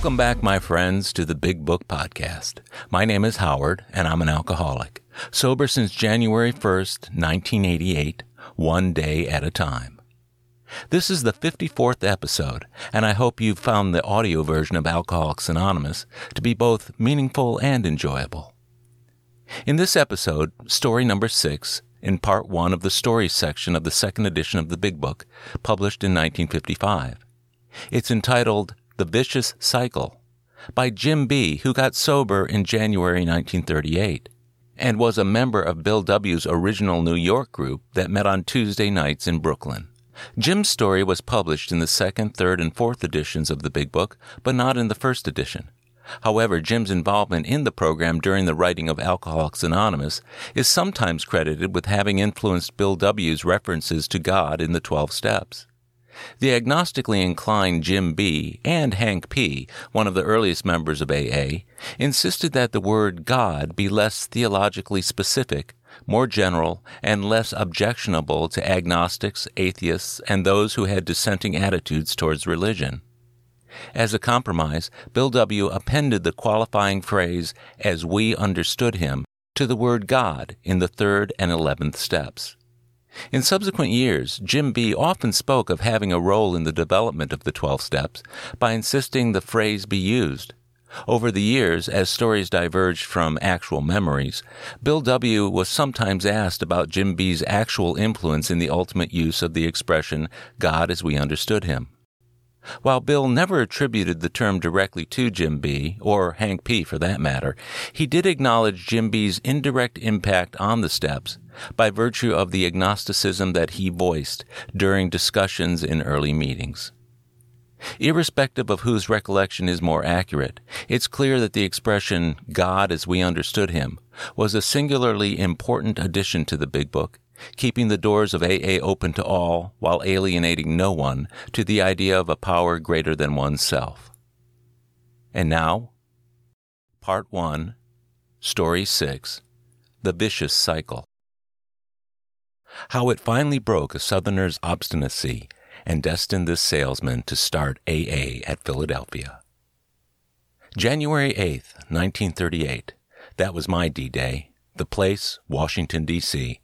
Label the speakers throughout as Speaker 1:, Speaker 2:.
Speaker 1: Welcome back, my friends, to the Big Book Podcast. My name is Howard, and I'm an alcoholic. Sober since January 1st, 1988, one day at a time. This is the 54th episode, and I hope you've found the audio version of Alcoholics Anonymous to be both meaningful and enjoyable. In this episode, story number six, in part one of the stories section of the second edition of the Big Book, published in 1955. It's entitled The Vicious Cycle by Jim B., who got sober in January 1938 and was a member of Bill W.'s original New York group that met on Tuesday nights in Brooklyn. Jim's story was published in the second, third, and fourth editions of the Big Book, but not in the first edition. However, Jim's involvement in the program during the writing of Alcoholics Anonymous is sometimes credited with having influenced Bill W.'s references to God in the 12 Steps. The agnostically inclined Jim B. and Hank P., one of the earliest members of AA, insisted that the word God be less theologically specific, more general, and less objectionable to agnostics, atheists, and those who had dissenting attitudes towards religion. As a compromise, Bill W. appended the qualifying phrase, as we understood him, to the word God in the third and eleventh steps. In subsequent years, Jim B. often spoke of having a role in the development of the 12 steps by insisting the phrase be used. Over the years, as stories diverged from actual memories, Bill W. was sometimes asked about Jim B.'s actual influence in the ultimate use of the expression God as we understood him. While Bill never attributed the term directly to Jim B., or Hank P. for that matter, he did acknowledge Jim B.'s indirect impact on the steps by virtue of the agnosticism that he voiced during discussions in early meetings. Irrespective of whose recollection is more accurate, it's clear that the expression God as we understood him was a singularly important addition to the Big Book keeping the doors of AA open to all while alienating no one to the idea of a power greater than oneself. And now, Part 1, Story 6 The Vicious Cycle. How it finally broke a Southerner's obstinacy and destined this salesman to start AA at Philadelphia. January 8th, 1938. That was my D Day. The place, Washington, D.C.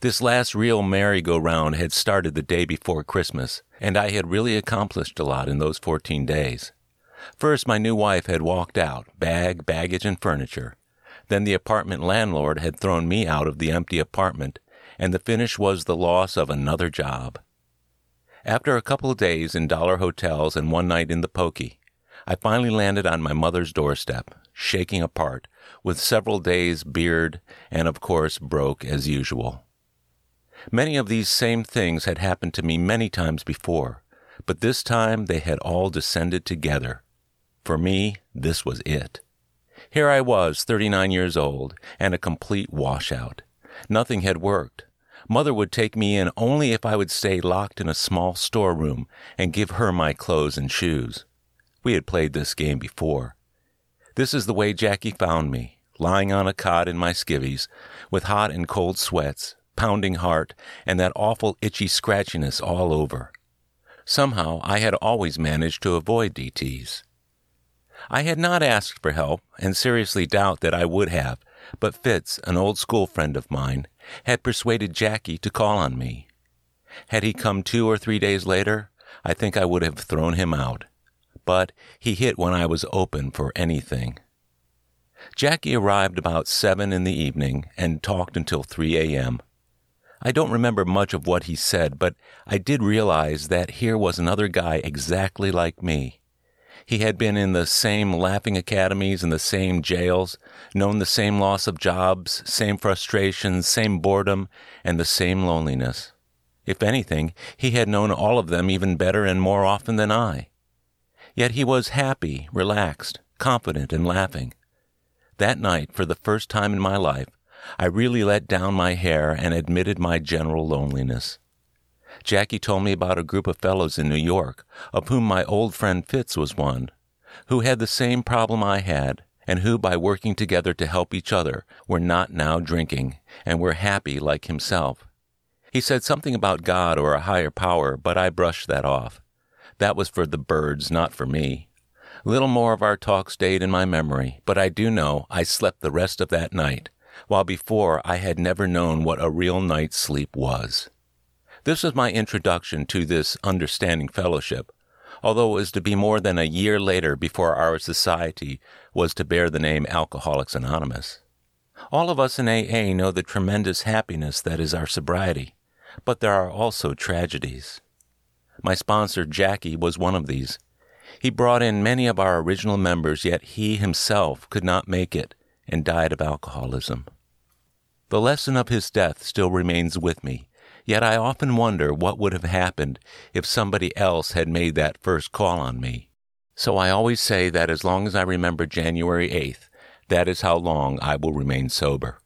Speaker 1: This last real merry-go-round had started the day before Christmas, and I had really accomplished a lot in those 14 days. First, my new wife had walked out, bag, baggage, and furniture. Then the apartment landlord had thrown me out of the empty apartment, and the finish was the loss of another job. After a couple of days in dollar hotels and one night in the pokey, I finally landed on my mother's doorstep, shaking apart, with several days' beard, and of course broke as usual. Many of these same things had happened to me many times before, but this time they had all descended together. For me, this was it. Here I was, 39 years old, and a complete washout. Nothing had worked. Mother would take me in only if I would stay locked in a small storeroom and give her my clothes and shoes. We had played this game before. This is the way Jackie found me, lying on a cot in my skivvies, with hot and cold sweats, pounding heart, and that awful itchy scratchiness all over. Somehow I had always managed to avoid DTs. I had not asked for help, and seriously doubt that I would have, but Fitz, an old school friend of mine, had persuaded Jackie to call on me. Had he come two or three days later, I think I would have thrown him out. But he hit when I was open for anything. Jackie arrived about seven in the evening and talked until 3 a.m. I don't remember much of what he said, but I did realize that here was another guy exactly like me. He had been in the same laughing academies and the same jails, known the same loss of jobs, same frustrations, same boredom, and the same loneliness. If anything, he had known all of them even better and more often than I. Yet he was happy, relaxed, confident, and laughing. That night, for the first time in my life, I really let down my hair and admitted my general loneliness. Jackie told me about a group of fellows in New York, of whom my old friend Fitz was one, who had the same problem I had, and who, by working together to help each other, were not now drinking, and were happy like himself. He said something about God or a higher power, but I brushed that off. That was for the birds, not for me. Little more of our talk stayed in my memory, but I do know I slept the rest of that night, while before I had never known what a real night's sleep was. This was my introduction to this understanding fellowship, although it was to be more than a year later before our society was to bear the name Alcoholics Anonymous. All of us in AA know the tremendous happiness that is our sobriety, but there are also tragedies. My sponsor, Jackie, was one of these. He brought in many of our original members, yet he himself could not make it and died of alcoholism. The lesson of his death still remains with me, yet I often wonder what would have happened if somebody else had made that first call on me. So I always say that as long as I remember January 8th, that is how long I will remain sober.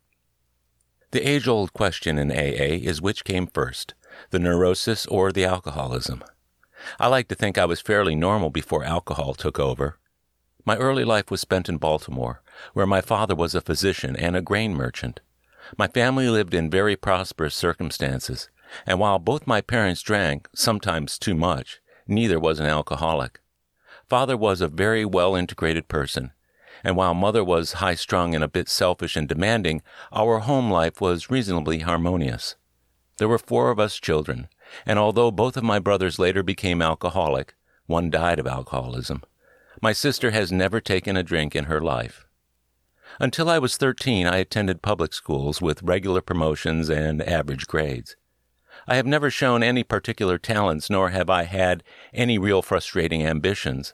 Speaker 1: The age old question in AA is which came first, the neurosis or the alcoholism? I like to think I was fairly normal before alcohol took over. My early life was spent in Baltimore, where my father was a physician and a grain merchant. My family lived in very prosperous circumstances, and while both my parents drank, sometimes too much, neither was an alcoholic. Father was a very well integrated person, and while mother was high strung and a bit selfish and demanding, our home life was reasonably harmonious. There were four of us children, and although both of my brothers later became alcoholic, one died of alcoholism. My sister has never taken a drink in her life. Until I was 13, I attended public schools with regular promotions and average grades. I have never shown any particular talents, nor have I had any real frustrating ambitions.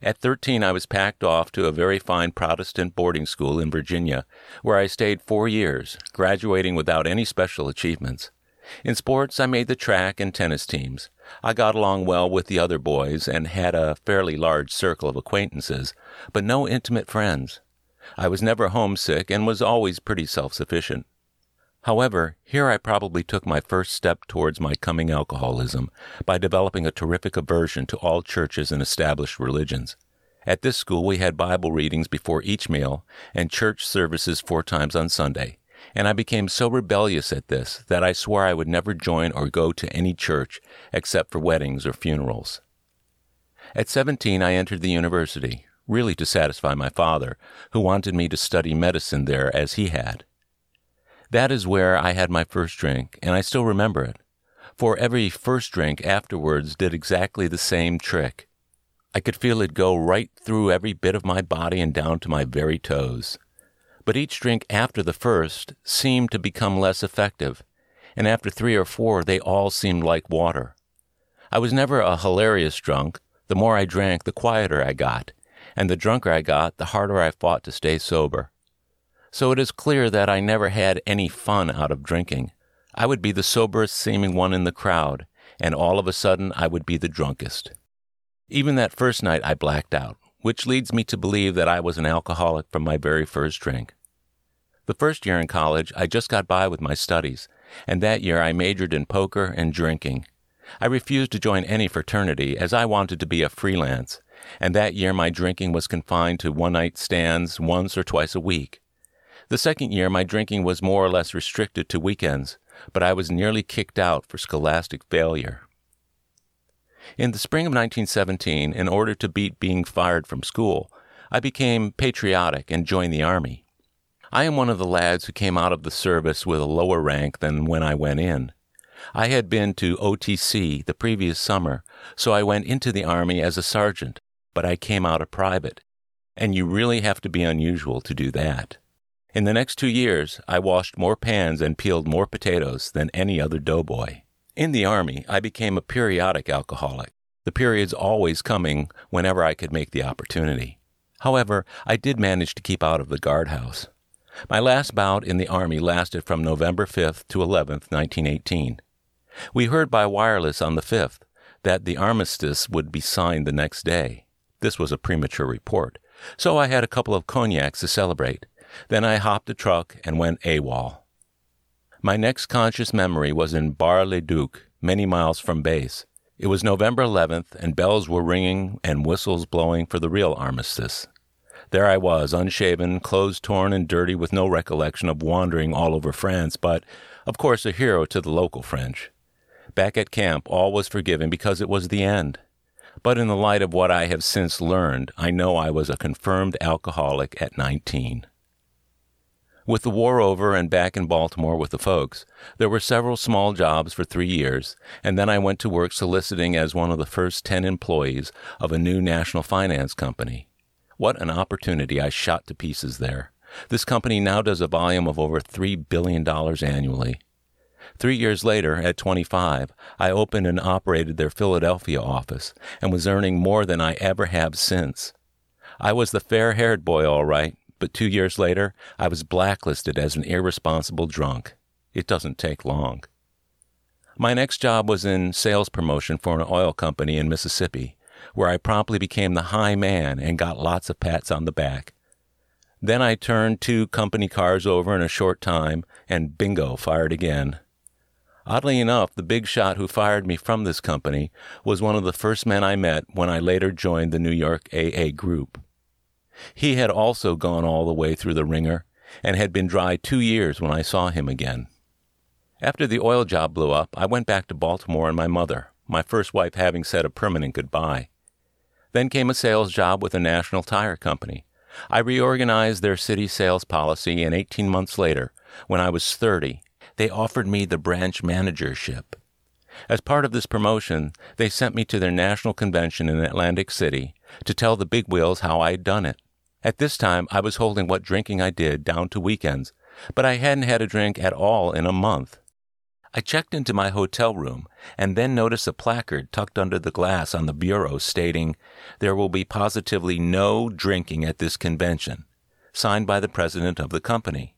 Speaker 1: At 13, I was packed off to a very fine Protestant boarding school in Virginia, where I stayed four years, graduating without any special achievements. In sports, I made the track and tennis teams. I got along well with the other boys and had a fairly large circle of acquaintances, but no intimate friends. I was never homesick and was always pretty self sufficient. However, here I probably took my first step towards my coming alcoholism by developing a terrific aversion to all churches and established religions. At this school, we had Bible readings before each meal and church services four times on Sunday, and I became so rebellious at this that I swore I would never join or go to any church except for weddings or funerals. At 17, I entered the university, really to satisfy my father, who wanted me to study medicine there as he had. That is where I had my first drink, and I still remember it. For every first drink afterwards did exactly the same trick. I could feel it go right through every bit of my body and down to my very toes. But each drink after the first seemed to become less effective, and after three or four they all seemed like water. I was never a hilarious drunk. The more I drank, the quieter I got, and the drunker I got, the harder I fought to stay sober. So it is clear that I never had any fun out of drinking. I would be the soberest seeming one in the crowd, and all of a sudden I would be the drunkest. Even that first night I blacked out, which leads me to believe that I was an alcoholic from my very first drink. The first year in college, I just got by with my studies, and that year I majored in poker and drinking. I refused to join any fraternity as I wanted to be a freelance, and that year my drinking was confined to one night stands once or twice a week. The second year, my drinking was more or less restricted to weekends, but I was nearly kicked out for scholastic failure. In the spring of 1917, in order to beat being fired from school, I became patriotic and joined the Army. I am one of the lads who came out of the service with a lower rank than when I went in. I had been to OTC the previous summer, so I went into the Army as a sergeant, but I came out a private, and you really have to be unusual to do that. In the next two years, I washed more pans and peeled more potatoes than any other doughboy. In the Army, I became a periodic alcoholic, the periods always coming whenever I could make the opportunity. However, I did manage to keep out of the guardhouse. My last bout in the Army lasted from November 5th to 11th, 1918. We heard by wireless on the 5th that the armistice would be signed the next day. This was a premature report, so I had a couple of cognacs to celebrate. Then I hopped a truck and went AWOL. My next conscious memory was in Bar-le-Duc, many miles from base. It was November 11th, and bells were ringing and whistles blowing for the real armistice. There I was, unshaven, clothes torn and dirty, with no recollection of wandering all over France, but, of course, a hero to the local French. Back at camp, all was forgiven because it was the end. But in the light of what I have since learned, I know I was a confirmed alcoholic at 19. With the war over and back in Baltimore with the folks, there were several small jobs for three years, and then I went to work soliciting as one of the first 10 employees of a new national finance company. What an opportunity I shot to pieces there. This company now does a volume of over $3 billion annually. Three years later, at 25, I opened and operated their Philadelphia office and was earning more than I ever have since. I was the fair haired boy, all right, but two years later, I was blacklisted as an irresponsible drunk. It doesn't take long. My next job was in sales promotion for an oil company in Mississippi, where I promptly became the high man and got lots of pats on the back. Then I turned two company cars over in a short time, and bingo, fired again. Oddly enough, the big shot who fired me from this company was one of the first men I met when I later joined the New York AA group. He had also gone all the way through the wringer and had been dry two years when I saw him again. After the oil job blew up, I went back to Baltimore and my mother, my first wife having said a permanent goodbye. Then came a sales job with a national tire company. I reorganized their city sales policy, and 18 months later, when I was 30, they offered me the branch managership. As part of this promotion, they sent me to their national convention in Atlantic City to tell the big wheels how I'd done it. At this time, I was holding what drinking I did down to weekends, but I hadn't had a drink at all in a month. I checked into my hotel room and then noticed a placard tucked under the glass on the bureau stating, There will be positively no drinking at this convention, signed by the president of the company.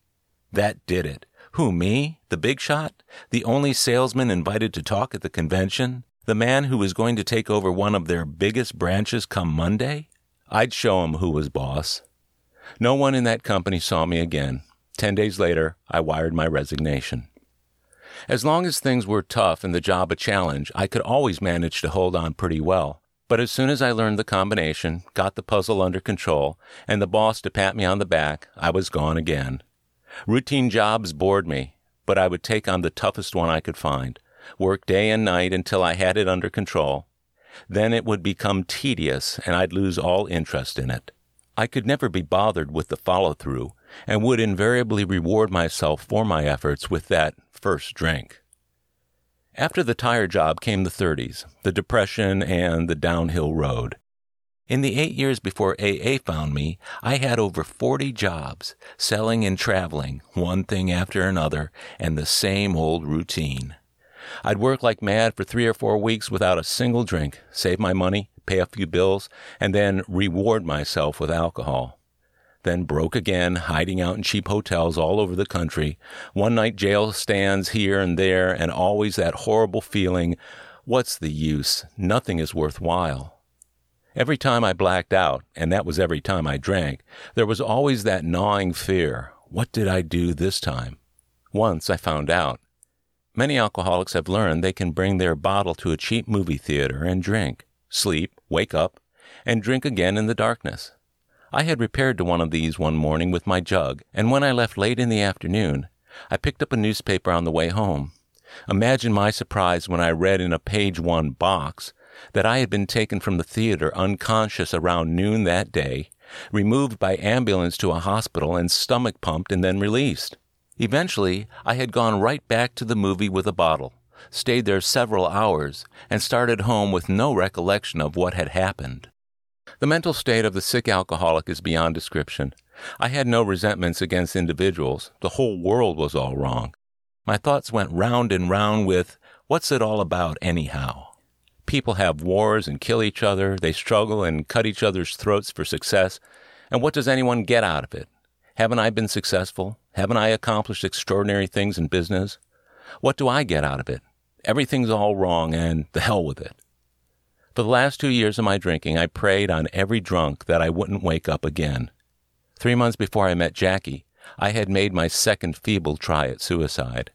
Speaker 1: That did it. Who, me? The big shot? The only salesman invited to talk at the convention? The man who was going to take over one of their biggest branches come Monday? I'd show him who was boss. No one in that company saw me again. Ten days later, I wired my resignation. As long as things were tough and the job a challenge, I could always manage to hold on pretty well. But as soon as I learned the combination, got the puzzle under control, and the boss to pat me on the back, I was gone again. Routine jobs bored me, but I would take on the toughest one I could find, work day and night until I had it under control. Then it would become tedious and I'd lose all interest in it. I could never be bothered with the follow through and would invariably reward myself for my efforts with that first drink. After the tire job came the 30s, the depression, and the downhill road. In the eight years before AA found me, I had over 40 jobs, selling and traveling, one thing after another, and the same old routine. I'd work like mad for three or four weeks without a single drink, save my money, pay a few bills, and then reward myself with alcohol. Then broke again, hiding out in cheap hotels all over the country. One night jail stands here and there, and always that horrible feeling what's the use? Nothing is worthwhile. Every time I blacked out, and that was every time I drank, there was always that gnawing fear. What did I do this time? Once I found out. Many alcoholics have learned they can bring their bottle to a cheap movie theater and drink, sleep, wake up, and drink again in the darkness. I had repaired to one of these one morning with my jug, and when I left late in the afternoon, I picked up a newspaper on the way home. Imagine my surprise when I read in a page one box that I had been taken from the theater unconscious around noon that day, removed by ambulance to a hospital, and stomach pumped and then released. Eventually, I had gone right back to the movie with a bottle, stayed there several hours, and started home with no recollection of what had happened. The mental state of the sick alcoholic is beyond description. I had no resentments against individuals. The whole world was all wrong. My thoughts went round and round with, what's it all about anyhow? People have wars and kill each other, they struggle and cut each other's throats for success, and what does anyone get out of it? Haven't I been successful? Haven't I accomplished extraordinary things in business? What do I get out of it? Everything's all wrong, and the hell with it. For the last two years of my drinking, I prayed on every drunk that I wouldn't wake up again. Three months before I met Jackie, I had made my second feeble try at suicide.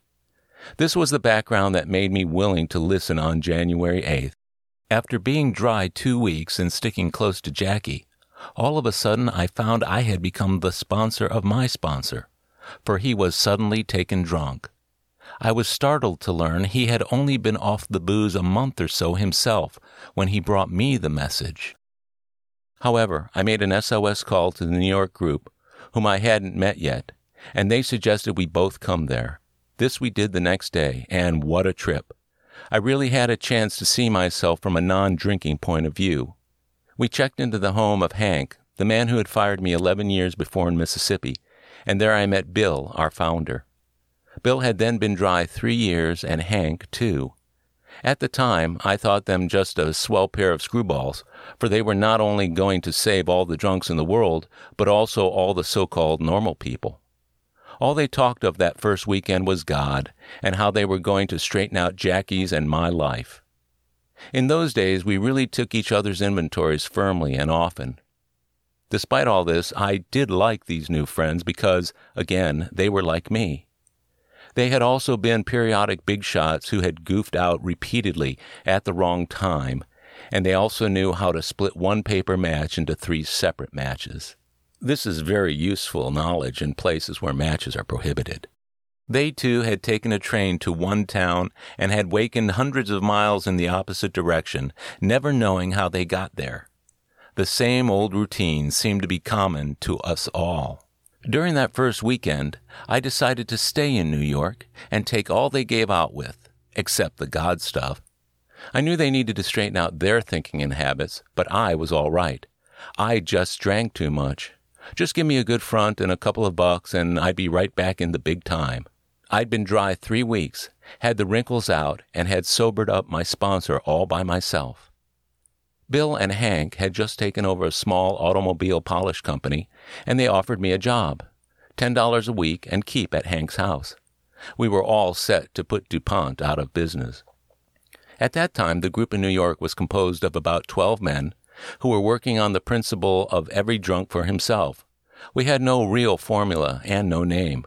Speaker 1: This was the background that made me willing to listen on January 8th. After being dry two weeks and sticking close to Jackie, all of a sudden I found I had become the sponsor of my sponsor, for he was suddenly taken drunk. I was startled to learn he had only been off the booze a month or so himself when he brought me the message. However, I made an SOS call to the New York group, whom I hadn't met yet, and they suggested we both come there. This we did the next day, and what a trip! I really had a chance to see myself from a non drinking point of view. We checked into the home of Hank, the man who had fired me 11 years before in Mississippi, and there I met Bill, our founder. Bill had then been dry three years, and Hank, too. At the time, I thought them just a swell pair of screwballs, for they were not only going to save all the drunks in the world, but also all the so called normal people. All they talked of that first weekend was God, and how they were going to straighten out Jackie's and my life. In those days, we really took each other's inventories firmly and often. Despite all this, I did like these new friends because, again, they were like me. They had also been periodic big shots who had goofed out repeatedly at the wrong time, and they also knew how to split one paper match into three separate matches. This is very useful knowledge in places where matches are prohibited. They too had taken a train to one town and had wakened hundreds of miles in the opposite direction, never knowing how they got there. The same old routine seemed to be common to us all. During that first weekend, I decided to stay in New York and take all they gave out with, except the God stuff. I knew they needed to straighten out their thinking and habits, but I was all right. I just drank too much. Just give me a good front and a couple of bucks, and I'd be right back in the big time. I'd been dry three weeks, had the wrinkles out, and had sobered up my sponsor all by myself. Bill and Hank had just taken over a small automobile polish company, and they offered me a job $10 a week and keep at Hank's house. We were all set to put DuPont out of business. At that time, the group in New York was composed of about 12 men who were working on the principle of every drunk for himself. We had no real formula and no name.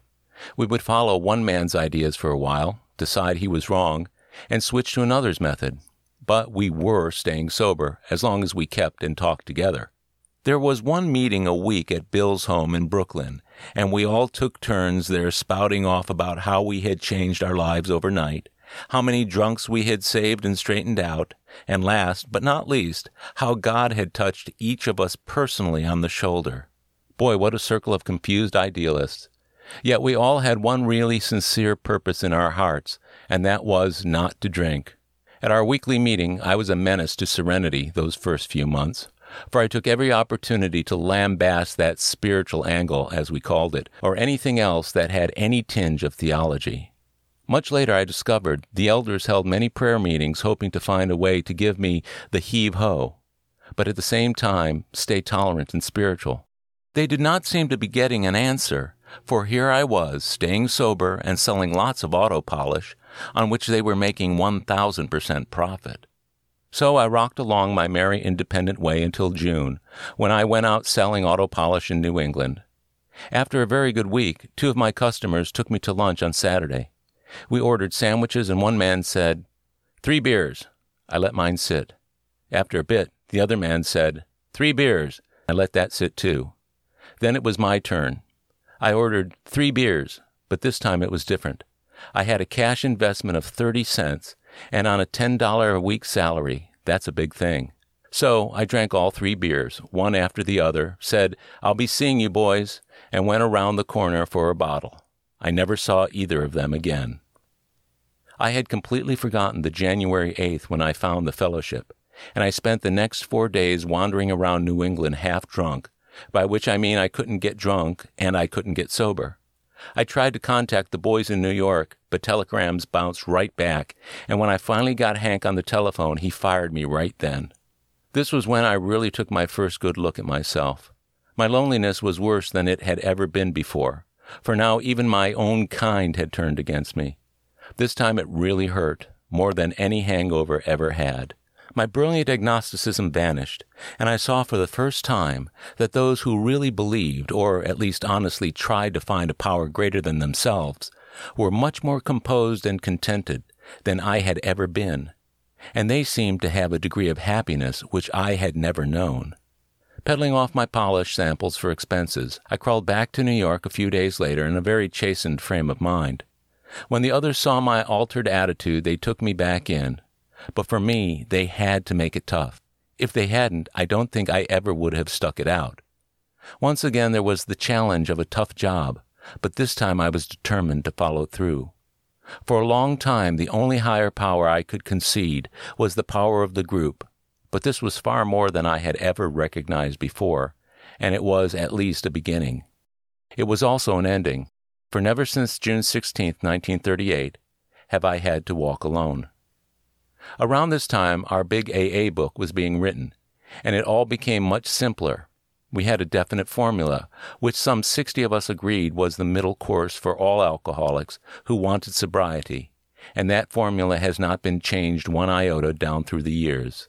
Speaker 1: We would follow one man's ideas for a while, decide he was wrong, and switch to another's method. But we were staying sober as long as we kept and talked together. There was one meeting a week at Bill's home in Brooklyn, and we all took turns there spouting off about how we had changed our lives overnight, how many drunks we had saved and straightened out, and last but not least, how God had touched each of us personally on the shoulder. Boy, what a circle of confused idealists. Yet we all had one really sincere purpose in our hearts, and that was not to drink. At our weekly meeting, I was a menace to serenity those first few months, for I took every opportunity to lambaste that spiritual angle, as we called it, or anything else that had any tinge of theology. Much later, I discovered the elders held many prayer meetings hoping to find a way to give me the heave ho, but at the same time stay tolerant and spiritual. They did not seem to be getting an answer, for here I was, staying sober and selling lots of auto polish, on which they were making 1,000% profit. So I rocked along my merry independent way until June, when I went out selling auto polish in New England. After a very good week, two of my customers took me to lunch on Saturday. We ordered sandwiches, and one man said, Three beers. I let mine sit. After a bit, the other man said, Three beers. I let that sit too. Then it was my turn. I ordered three beers, but this time it was different. I had a cash investment of 30 cents, and on a $10 a week salary, that's a big thing. So I drank all three beers, one after the other, said, I'll be seeing you boys, and went around the corner for a bottle. I never saw either of them again. I had completely forgotten the January 8th when I found the fellowship, and I spent the next four days wandering around New England half drunk, by which I mean I couldn't get drunk and I couldn't get sober. I tried to contact the boys in New York, but telegrams bounced right back, and when I finally got Hank on the telephone, he fired me right then. This was when I really took my first good look at myself. My loneliness was worse than it had ever been before, for now even my own kind had turned against me. This time it really hurt, more than any hangover ever had. My brilliant agnosticism vanished, and I saw for the first time that those who really believed, or at least honestly tried to find a power greater than themselves, were much more composed and contented than I had ever been, and they seemed to have a degree of happiness which I had never known. Peddling off my polish samples for expenses, I crawled back to New York a few days later in a very chastened frame of mind. When the others saw my altered attitude, they took me back in. But for me, they had to make it tough. If they hadn't, I don't think I ever would have stuck it out. Once again, there was the challenge of a tough job, but this time I was determined to follow through. For a long time, the only higher power I could concede was the power of the group, but this was far more than I had ever recognized before, and it was at least a beginning. It was also an ending, for never since June 16, 1938, have I had to walk alone. Around this time, our big AA book was being written, and it all became much simpler. We had a definite formula, which some 60 of us agreed was the middle course for all alcoholics who wanted sobriety, and that formula has not been changed one iota down through the years.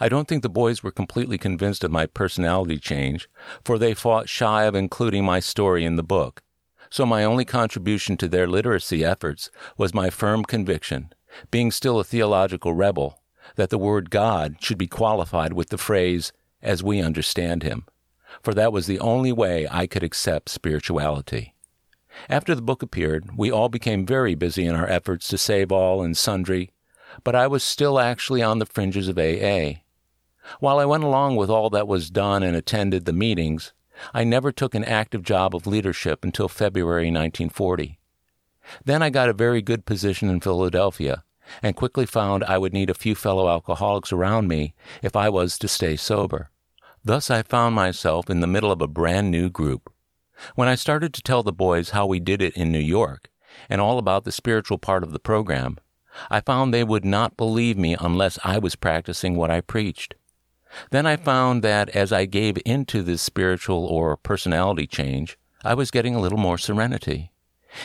Speaker 1: I don't think the boys were completely convinced of my personality change, for they fought shy of including my story in the book. So my only contribution to their literacy efforts was my firm conviction, being still a theological rebel, that the word God should be qualified with the phrase, as we understand him, for that was the only way I could accept spirituality. After the book appeared, we all became very busy in our efforts to save all and sundry, but I was still actually on the fringes of AA. While I went along with all that was done and attended the meetings, I never took an active job of leadership until February 1940. Then I got a very good position in Philadelphia and quickly found I would need a few fellow alcoholics around me if I was to stay sober. Thus I found myself in the middle of a brand new group. When I started to tell the boys how we did it in New York and all about the spiritual part of the program, I found they would not believe me unless I was practicing what I preached. Then I found that as I gave into this spiritual or personality change, I was getting a little more serenity.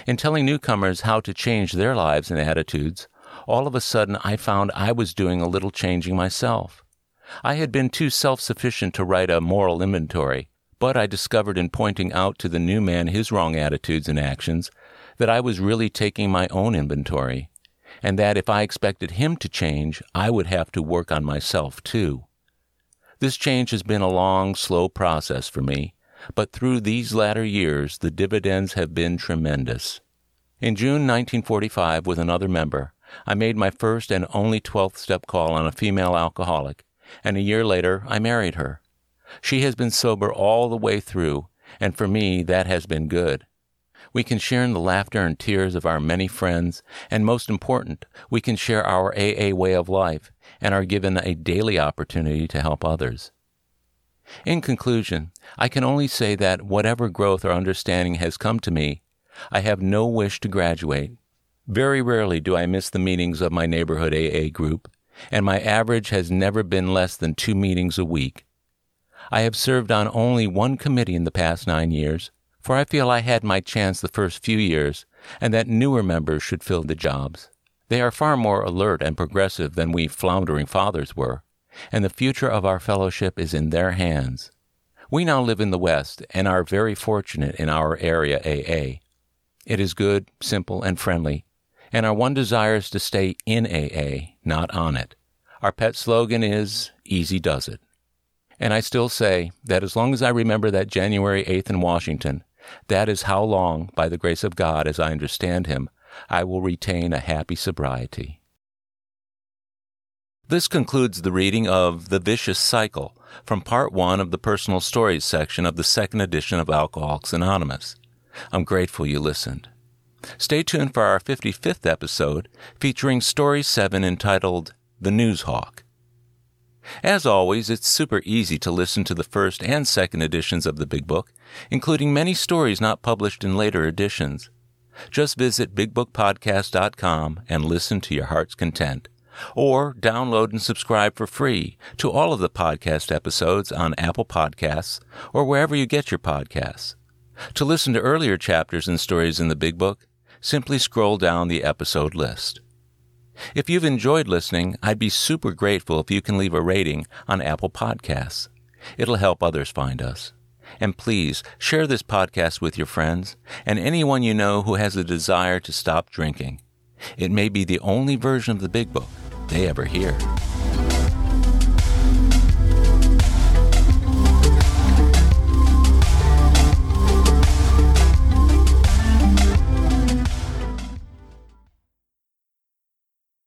Speaker 1: In telling newcomers how to change their lives and attitudes, all of a sudden I found I was doing a little changing myself. I had been too self sufficient to write a moral inventory, but I discovered in pointing out to the new man his wrong attitudes and actions that I was really taking my own inventory, and that if I expected him to change, I would have to work on myself too. This change has been a long, slow process for me, but through these latter years the dividends have been tremendous. In June 1945, with another member, I made my first and only 12th step call on a female alcoholic, and a year later I married her. She has been sober all the way through, and for me that has been good. We can share in the laughter and tears of our many friends, and most important, we can share our AA way of life and are given a daily opportunity to help others. In conclusion, I can only say that whatever growth or understanding has come to me, I have no wish to graduate. Very rarely do I miss the meetings of my neighborhood AA group, and my average has never been less than two meetings a week. I have served on only one committee in the past nine years, for I feel I had my chance the first few years, and that newer members should fill the jobs. They are far more alert and progressive than we floundering fathers were, and the future of our fellowship is in their hands. We now live in the West and are very fortunate in our area AA. It is good, simple, and friendly, and our one desire is to stay in AA, not on it. Our pet slogan is Easy Does It. And I still say that as long as I remember that January 8th in Washington, that is how long, by the grace of God as I understand Him, I will retain a happy sobriety. This concludes the reading of The Vicious Cycle from Part 1 of the Personal Stories section of the second edition of Alcoholics Anonymous. I'm grateful you listened. Stay tuned for our 55th episode featuring Story 7 entitled The News Hawk. As always, it's super easy to listen to the first and second editions of the Big Book, including many stories not published in later editions. Just visit bigbookpodcast.com and listen to your heart's content. Or download and subscribe for free to all of the podcast episodes on Apple Podcasts or wherever you get your podcasts. To listen to earlier chapters and stories in the Big Book, simply scroll down the episode list. If you've enjoyed listening, I'd be super grateful if you can leave a rating on Apple Podcasts. It'll help others find us. And please share this podcast with your friends and anyone you know who has a desire to stop drinking. It may be the only version of the Big Book they ever hear.